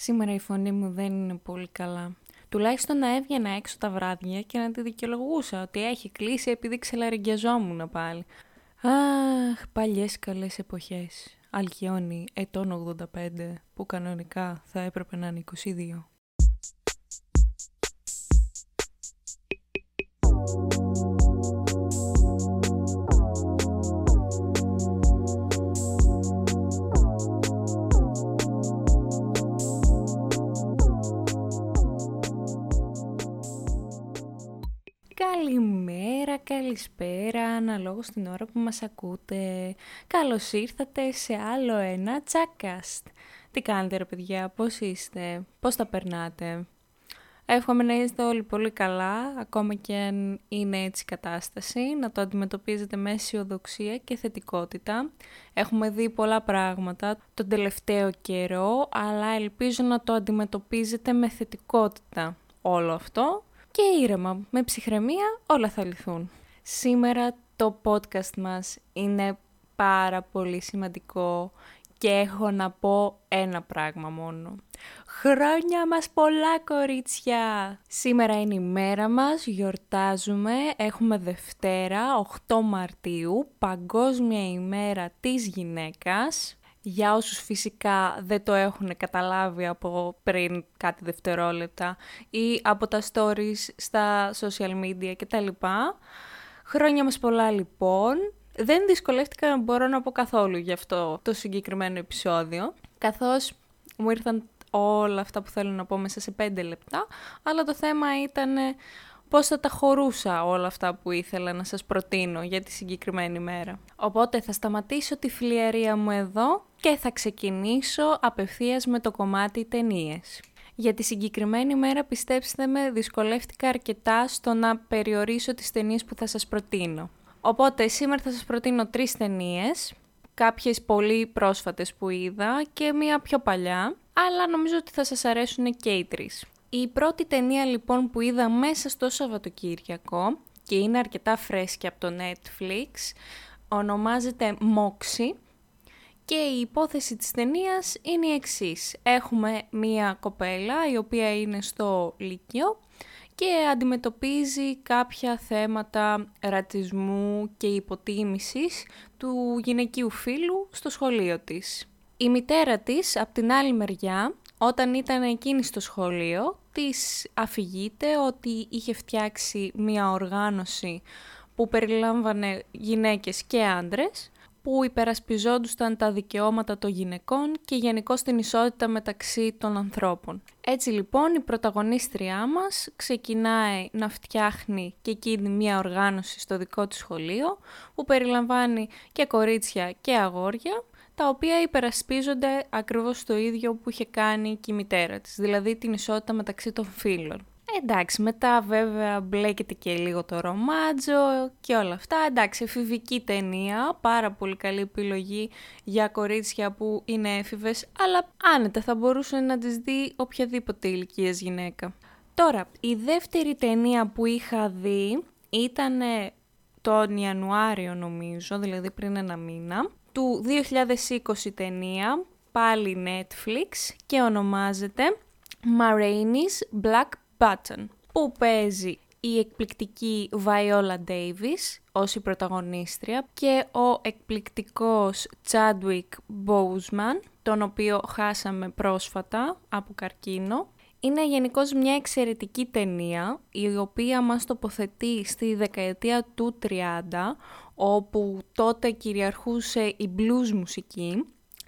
Σήμερα η φωνή μου δεν είναι πολύ καλά. Τουλάχιστον να έβγαινα έξω τα βράδια και να τη δικαιολογούσα ότι έχει κλείσει επειδή ξελαριγκιαζόμουν πάλι. Αχ, παλιές καλές εποχές. Αλκιόνι, ετών 85, που κανονικά θα έπρεπε να είναι 22. Καλημέρα, καλησπέρα, αναλόγως την ώρα που μας ακούτε. Καλώς ήρθατε σε άλλο ένα τσάκαστ. Τι κάνετε ρε παιδιά, πώς είστε, πώς τα περνάτε; Εύχομαι να είστε όλοι πολύ καλά, ακόμα και αν είναι έτσι η κατάσταση, να το αντιμετωπίζετε με αισιοδοξία και θετικότητα. Έχουμε δει πολλά πράγματα τον τελευταίο καιρό, αλλά ελπίζω να το αντιμετωπίζετε με θετικότητα όλο αυτό και ήρεμα, με ψυχραιμία όλα θα λυθούν. Σήμερα το podcast μας είναι πάρα πολύ σημαντικό και έχω να πω ένα πράγμα μόνο. Χρόνια μας πολλά κορίτσια! Σήμερα είναι η μέρα μας, γιορτάζουμε, έχουμε Δευτέρα, 8 Μαρτίου, Παγκόσμια ημέρα της γυναίκας για όσους φυσικά δεν το έχουν καταλάβει από πριν κάτι δευτερόλεπτα ή από τα stories στα social media κτλ. Χρόνια μας πολλά λοιπόν. Δεν δυσκολεύτηκα να μπορώ να πω καθόλου γι' αυτό το συγκεκριμένο επεισόδιο, καθώς μου ήρθαν όλα αυτά που θέλω να πω μέσα σε πέντε λεπτά, αλλά το θέμα ήταν πώς θα τα χωρούσα όλα αυτά που ήθελα να σας προτείνω για τη συγκεκριμένη μέρα. Οπότε θα σταματήσω τη φιλιαρία μου εδώ και θα ξεκινήσω απευθείας με το κομμάτι ταινίες. Για τη συγκεκριμένη μέρα πιστέψτε με δυσκολεύτηκα αρκετά στο να περιορίσω τις ταινίες που θα σας προτείνω. Οπότε σήμερα θα σας προτείνω τρεις ταινίες, κάποιες πολύ πρόσφατες που είδα και μία πιο παλιά, αλλά νομίζω ότι θα σας αρέσουν και οι τρεις. Η πρώτη ταινία λοιπόν που είδα μέσα στο Σαββατοκύριακο και είναι αρκετά φρέσκια από το Netflix ονομάζεται Moxie και η υπόθεση της ταινίας είναι η εξής. Έχουμε μία κοπέλα η οποία είναι στο Λύκειο και αντιμετωπίζει κάποια θέματα ρατσισμού και υποτίμησης του γυναικείου φίλου στο σχολείο της. Η μητέρα της, από την άλλη μεριά, όταν ήταν εκείνη στο σχολείο, της αφηγείται ότι είχε φτιάξει μία οργάνωση που περιλάμβανε γυναίκες και άντρες, που υπερασπιζόντουσαν τα δικαιώματα των γυναικών και γενικώ την ισότητα μεταξύ των ανθρώπων. Έτσι λοιπόν η πρωταγωνίστριά μας ξεκινάει να φτιάχνει και εκείνη μία οργάνωση στο δικό της σχολείο που περιλαμβάνει και κορίτσια και αγόρια τα οποία υπερασπίζονται ακριβώς το ίδιο που είχε κάνει και η μητέρα της, δηλαδή την ισότητα μεταξύ των φίλων. Εντάξει, μετά βέβαια μπλέκεται και λίγο το ρομάτζο και όλα αυτά. Εντάξει, εφηβική ταινία, πάρα πολύ καλή επιλογή για κορίτσια που είναι έφηβες, αλλά άνετα θα μπορούσε να τις δει οποιαδήποτε ηλικία γυναίκα. Τώρα, η δεύτερη ταινία που είχα δει ήταν τον Ιανουάριο νομίζω, δηλαδή πριν ένα μήνα του 2020 ταινία, πάλι Netflix και ονομάζεται Maraine's Black Button, που παίζει η εκπληκτική Viola Davis ως η πρωταγωνίστρια και ο εκπληκτικός Chadwick Boseman, τον οποίο χάσαμε πρόσφατα από καρκίνο. Είναι γενικώς μια εξαιρετική ταινία, η οποία μας τοποθετεί στη δεκαετία του 30, όπου τότε κυριαρχούσε η blues μουσική.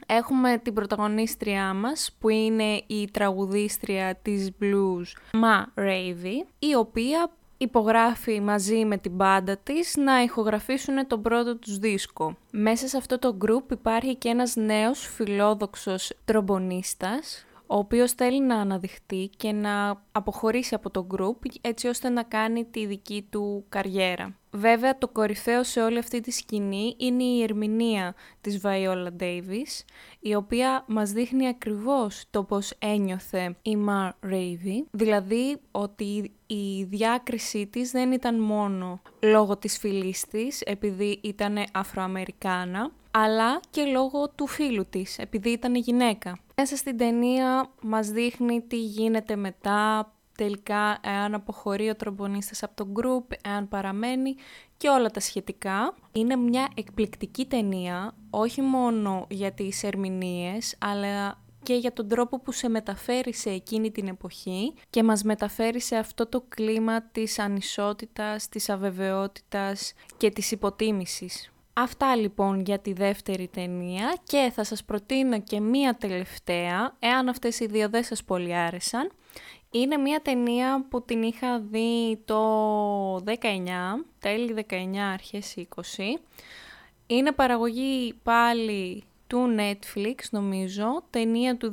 Έχουμε την πρωταγωνίστριά μας που είναι η τραγουδίστρια της blues Ma Ravy, η οποία υπογράφει μαζί με την μπάντα της να ηχογραφήσουν τον πρώτο τους δίσκο. Μέσα σε αυτό το group υπάρχει και ένας νέος φιλόδοξος τρομπονίστας, ο οποίος θέλει να αναδειχτεί και να αποχωρήσει από το group έτσι ώστε να κάνει τη δική του καριέρα. Βέβαια το κορυφαίο σε όλη αυτή τη σκηνή είναι η ερμηνεία της Viola Davis, η οποία μας δείχνει ακριβώς το πώς ένιωθε η Mar Ravy, δηλαδή ότι η διάκρισή της δεν ήταν μόνο λόγω της φυλής της, επειδή ήταν Αφροαμερικάνα, αλλά και λόγω του φίλου της, επειδή ήταν γυναίκα. Μέσα στην ταινία μας δείχνει τι γίνεται μετά, τελικά εάν αποχωρεί ο τρομπονίστας από το group, εάν παραμένει και όλα τα σχετικά. Είναι μια εκπληκτική ταινία, όχι μόνο για τις ερμηνείες, αλλά και για τον τρόπο που σε μεταφέρει σε εκείνη την εποχή και μας μεταφέρει σε αυτό το κλίμα της ανισότητας, της αβεβαιότητας και της υποτίμησης. Αυτά λοιπόν για τη δεύτερη ταινία και θα σας προτείνω και μία τελευταία, εάν αυτές οι δύο δεν σας πολύ άρεσαν. Είναι μία ταινία που την είχα δει το 19, τέλη 19, αρχές 20. Είναι παραγωγή πάλι του Netflix νομίζω, ταινία του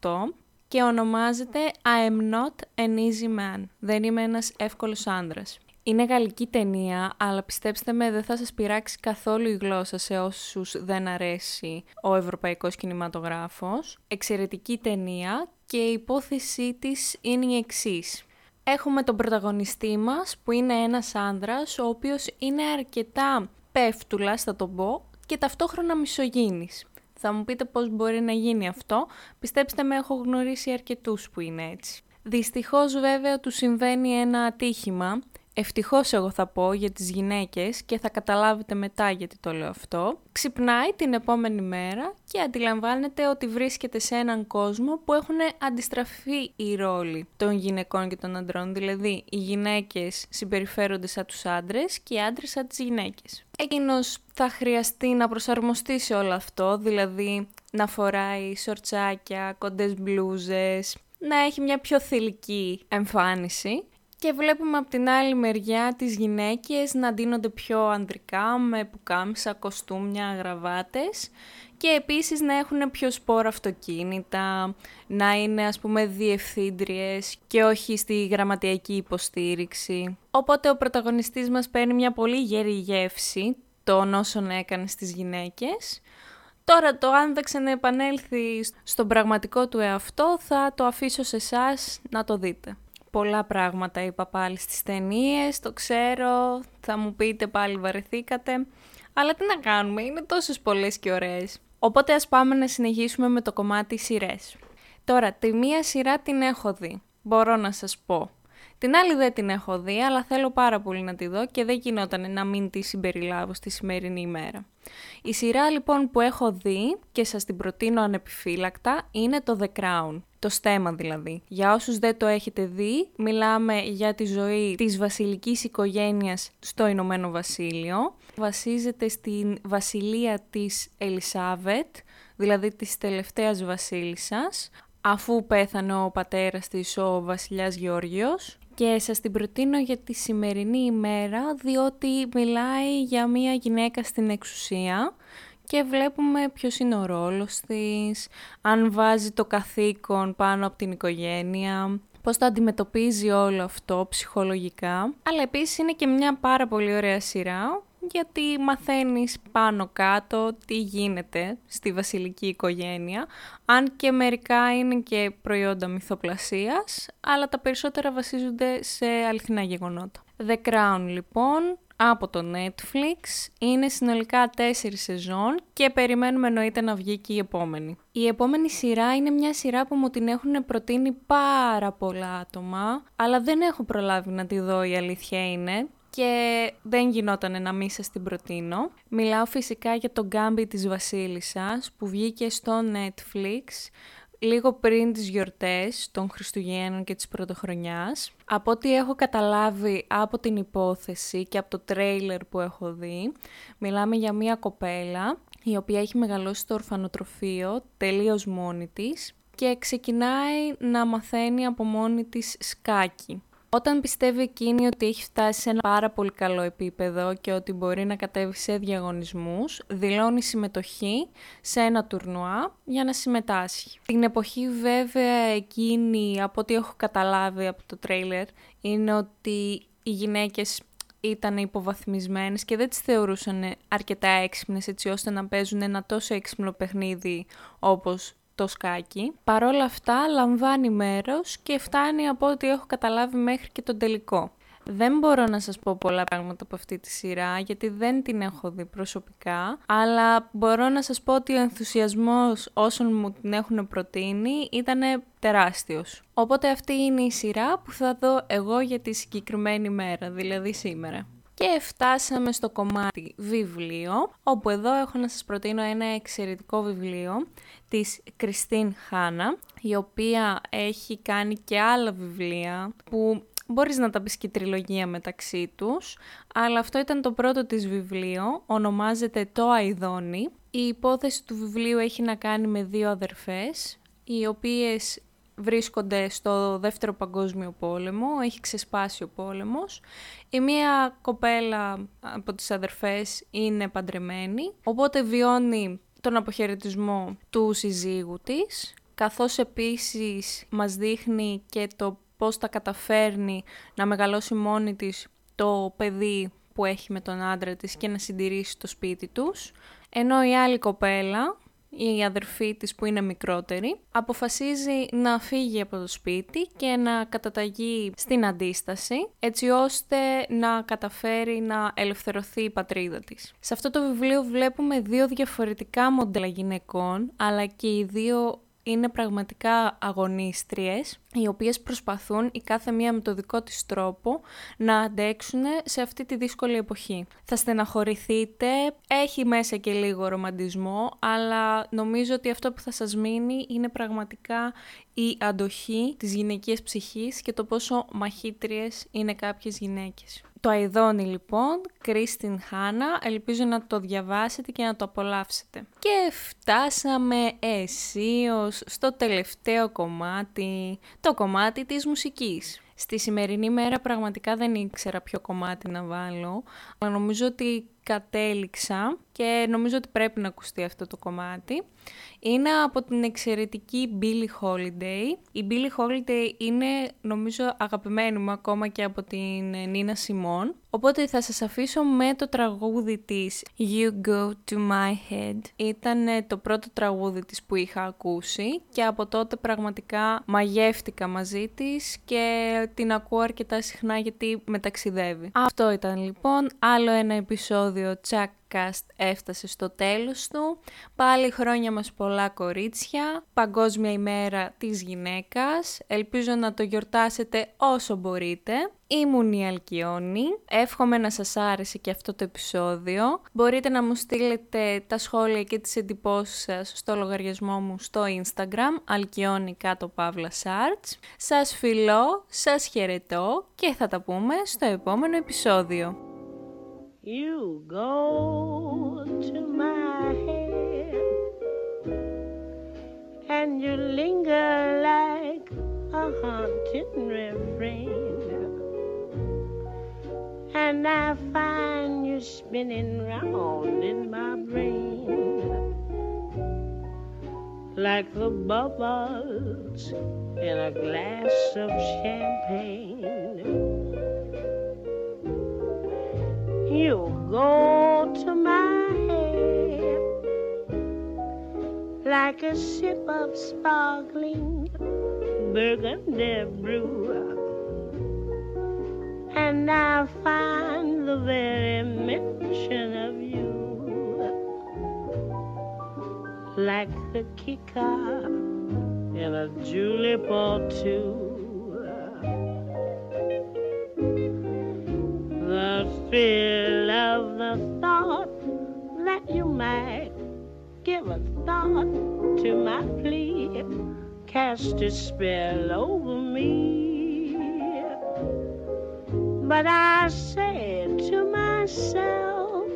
2018 και ονομάζεται I am not an easy man. Δεν είμαι ένας εύκολος άντρας. Είναι γαλλική ταινία, αλλά πιστέψτε με δεν θα σας πειράξει καθόλου η γλώσσα σε όσους δεν αρέσει ο ευρωπαϊκός κινηματογράφος. Εξαιρετική ταινία και η υπόθεσή της είναι η εξής. Έχουμε τον πρωταγωνιστή μας που είναι ένας άνδρας ο οποίος είναι αρκετά πέφτουλας θα το πω και ταυτόχρονα μισογίνης. Θα μου πείτε πώς μπορεί να γίνει αυτό, πιστέψτε με έχω γνωρίσει αρκετούς που είναι έτσι. Δυστυχώς βέβαια του συμβαίνει ένα ατύχημα Ευτυχώς εγώ θα πω για τις γυναίκες και θα καταλάβετε μετά γιατί το λέω αυτό. Ξυπνάει την επόμενη μέρα και αντιλαμβάνεται ότι βρίσκεται σε έναν κόσμο που έχουν αντιστραφεί οι ρόλοι των γυναικών και των αντρών. Δηλαδή οι γυναίκες συμπεριφέρονται σαν τους άντρες και οι άντρες σαν τις γυναίκες. Εκείνος θα χρειαστεί να προσαρμοστεί σε όλο αυτό, δηλαδή να φοράει σορτσάκια, κοντές μπλούζες, να έχει μια πιο θηλυκή εμφάνιση και βλέπουμε από την άλλη μεριά τις γυναίκες να ντύνονται πιο ανδρικά με πουκάμισα, κοστούμια, γραβάτες και επίσης να έχουν πιο σπόρα αυτοκίνητα, να είναι ας πούμε διευθύντριες και όχι στη γραμματιακή υποστήριξη. Οπότε ο πρωταγωνιστής μας παίρνει μια πολύ γερή γεύση των όσων έκανε στις γυναίκες. Τώρα το αν δεν ξαναεπανέλθει στον πραγματικό του εαυτό θα το αφήσω σε εσάς να το δείτε πολλά πράγματα είπα πάλι στις ταινίες, το ξέρω, θα μου πείτε πάλι βαρεθήκατε, αλλά τι να κάνουμε, είναι τόσες πολλές και ωραίες. Οπότε ας πάμε να συνεχίσουμε με το κομμάτι σειρές. Τώρα, τη μία σειρά την έχω δει, μπορώ να σας πω. Την άλλη δεν την έχω δει, αλλά θέλω πάρα πολύ να τη δω και δεν γινόταν να μην τη συμπεριλάβω στη σημερινή ημέρα. Η σειρά λοιπόν που έχω δει και σας την προτείνω ανεπιφύλακτα είναι το The Crown. Το στέμα δηλαδή. Για όσους δεν το έχετε δει, μιλάμε για τη ζωή της βασιλικής οικογένειας στο Ηνωμένο Βασίλειο. Βασίζεται στην βασιλεία της Ελισάβετ, δηλαδή της τελευταίας βασίλισσας, αφού πέθανε ο πατέρας της ο βασιλιάς Γεώργιος και σας την προτείνω για τη σημερινή ημέρα διότι μιλάει για μια γυναίκα στην εξουσία και βλέπουμε ποιος είναι ο ρόλος της, αν βάζει το καθήκον πάνω από την οικογένεια, πώς το αντιμετωπίζει όλο αυτό ψυχολογικά. Αλλά επίσης είναι και μια πάρα πολύ ωραία σειρά γιατί μαθαίνεις πάνω κάτω τι γίνεται στη βασιλική οικογένεια, αν και μερικά είναι και προϊόντα μυθοπλασίας, αλλά τα περισσότερα βασίζονται σε αληθινά γεγονότα. The Crown λοιπόν, από το Netflix, είναι συνολικά τέσσερις σεζόν και περιμένουμε εννοείται να βγει και η επόμενη. Η επόμενη σειρά είναι μια σειρά που μου την έχουν προτείνει πάρα πολλά άτομα, αλλά δεν έχω προλάβει να τη δω η αλήθεια είναι και δεν γινόταν να μην σας την προτείνω. Μιλάω φυσικά για το Γκάμπι της Βασίλισσας που βγήκε στο Netflix λίγο πριν τις γιορτές των Χριστουγέννων και της Πρωτοχρονιάς. Από ό,τι έχω καταλάβει από την υπόθεση και από το τρέιλερ που έχω δει, μιλάμε για μια κοπέλα η οποία έχει μεγαλώσει στο ορφανοτροφείο τελείως μόνη της και ξεκινάει να μαθαίνει από μόνη της σκάκι. Όταν πιστεύει εκείνη ότι έχει φτάσει σε ένα πάρα πολύ καλό επίπεδο και ότι μπορεί να κατέβει σε διαγωνισμούς, δηλώνει συμμετοχή σε ένα τουρνουά για να συμμετάσχει. Την εποχή βέβαια εκείνη, από ό,τι έχω καταλάβει από το τρέιλερ, είναι ότι οι γυναίκες ήταν υποβαθμισμένες και δεν τις θεωρούσαν αρκετά έξυπνες έτσι ώστε να παίζουν ένα τόσο έξυπνο παιχνίδι όπως το σκάκι. Παρόλα αυτά λαμβάνει μέρος και φτάνει από ό,τι έχω καταλάβει μέχρι και τον τελικό. Δεν μπορώ να σας πω πολλά πράγματα από αυτή τη σειρά, γιατί δεν την έχω δει προσωπικά, αλλά μπορώ να σας πω ότι ο ενθουσιασμός όσων μου την έχουν προτείνει ήταν τεράστιος. Οπότε αυτή είναι η σειρά που θα δω εγώ για τη συγκεκριμένη μέρα, δηλαδή σήμερα. Και φτάσαμε στο κομμάτι βιβλίο, όπου εδώ έχω να σας προτείνω ένα εξαιρετικό βιβλίο της Κριστίν Χάνα, η οποία έχει κάνει και άλλα βιβλία που μπορείς να τα πεις και τριλογία μεταξύ τους, αλλά αυτό ήταν το πρώτο της βιβλίο, ονομάζεται «Το Αιδόνι». Η υπόθεση του βιβλίου έχει να κάνει με δύο αδερφές, οι οποίες βρίσκονται στο δεύτερο παγκόσμιο πόλεμο, έχει ξεσπάσει ο πόλεμος. Η μία κοπέλα από τις αδερφές είναι παντρεμένη, οπότε βιώνει τον αποχαιρετισμό του συζύγου της, καθώς επίσης μας δείχνει και το πώς τα καταφέρνει να μεγαλώσει μόνη της το παιδί που έχει με τον άντρα της και να συντηρήσει το σπίτι τους. Ενώ η άλλη κοπέλα η αδερφή της που είναι μικρότερη, αποφασίζει να φύγει από το σπίτι και να καταταγεί στην αντίσταση, έτσι ώστε να καταφέρει να ελευθερωθεί η πατρίδα της. Σε αυτό το βιβλίο βλέπουμε δύο διαφορετικά μοντέλα γυναικών, αλλά και οι δύο είναι πραγματικά αγωνίστριες, οι οποίες προσπαθούν η κάθε μία με το δικό της τρόπο να αντέξουν σε αυτή τη δύσκολη εποχή. Θα στεναχωρηθείτε, έχει μέσα και λίγο ρομαντισμό, αλλά νομίζω ότι αυτό που θα σας μείνει είναι πραγματικά η αντοχή της γυναικείας ψυχής και το πόσο μαχήτριες είναι κάποιες γυναίκες. Το Αιδόνι λοιπόν, Κρίστιν Χάνα, ελπίζω να το διαβάσετε και να το απολαύσετε. Και φτάσαμε εσείως στο τελευταίο κομμάτι, το κομμάτι της μουσικής. Στη σημερινή μέρα πραγματικά δεν ήξερα ποιο κομμάτι να βάλω, αλλά νομίζω ότι κατέληξα και νομίζω ότι πρέπει να ακουστεί αυτό το κομμάτι. Είναι από την εξαιρετική Billie Holiday. Η Billie Holiday είναι νομίζω αγαπημένη μου ακόμα και από την Nina Simone. Οπότε θα σας αφήσω με το τραγούδι της You Go To My Head. Ήταν το πρώτο τραγούδι της που είχα ακούσει και από τότε πραγματικά μαγεύτηκα μαζί της και την ακούω αρκετά συχνά γιατί μεταξιδεύει. Αυτό ήταν λοιπόν άλλο ένα επεισόδιο Chuck podcast έφτασε στο τέλος του. Πάλι χρόνια μας πολλά κορίτσια, Παγκόσμια ημέρα της γυναίκας. Ελπίζω να το γιορτάσετε όσο μπορείτε. Ήμουν η Αλκιόνη. Εύχομαι να σας άρεσε και αυτό το επεισόδιο. Μπορείτε να μου στείλετε τα σχόλια και τις εντυπώσεις σας στο λογαριασμό μου στο Instagram, Αλκιόνη κάτω παύλα σάρτς. Σας φιλώ, σας χαιρετώ και θα τα πούμε στο επόμενο επεισόδιο. You go to my head and you linger like a haunting refrain. And I find you spinning round in my brain like the bubbles in a glass of champagne. You go to my head like a sip of sparkling burgundy brew. And I find the very mention of you like a kicker in a julep or two. The the thought that you might give a thought to my plea cast a spell over me. But I said to myself,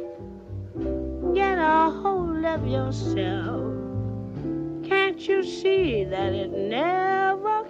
get a hold of yourself. Can't you see that it never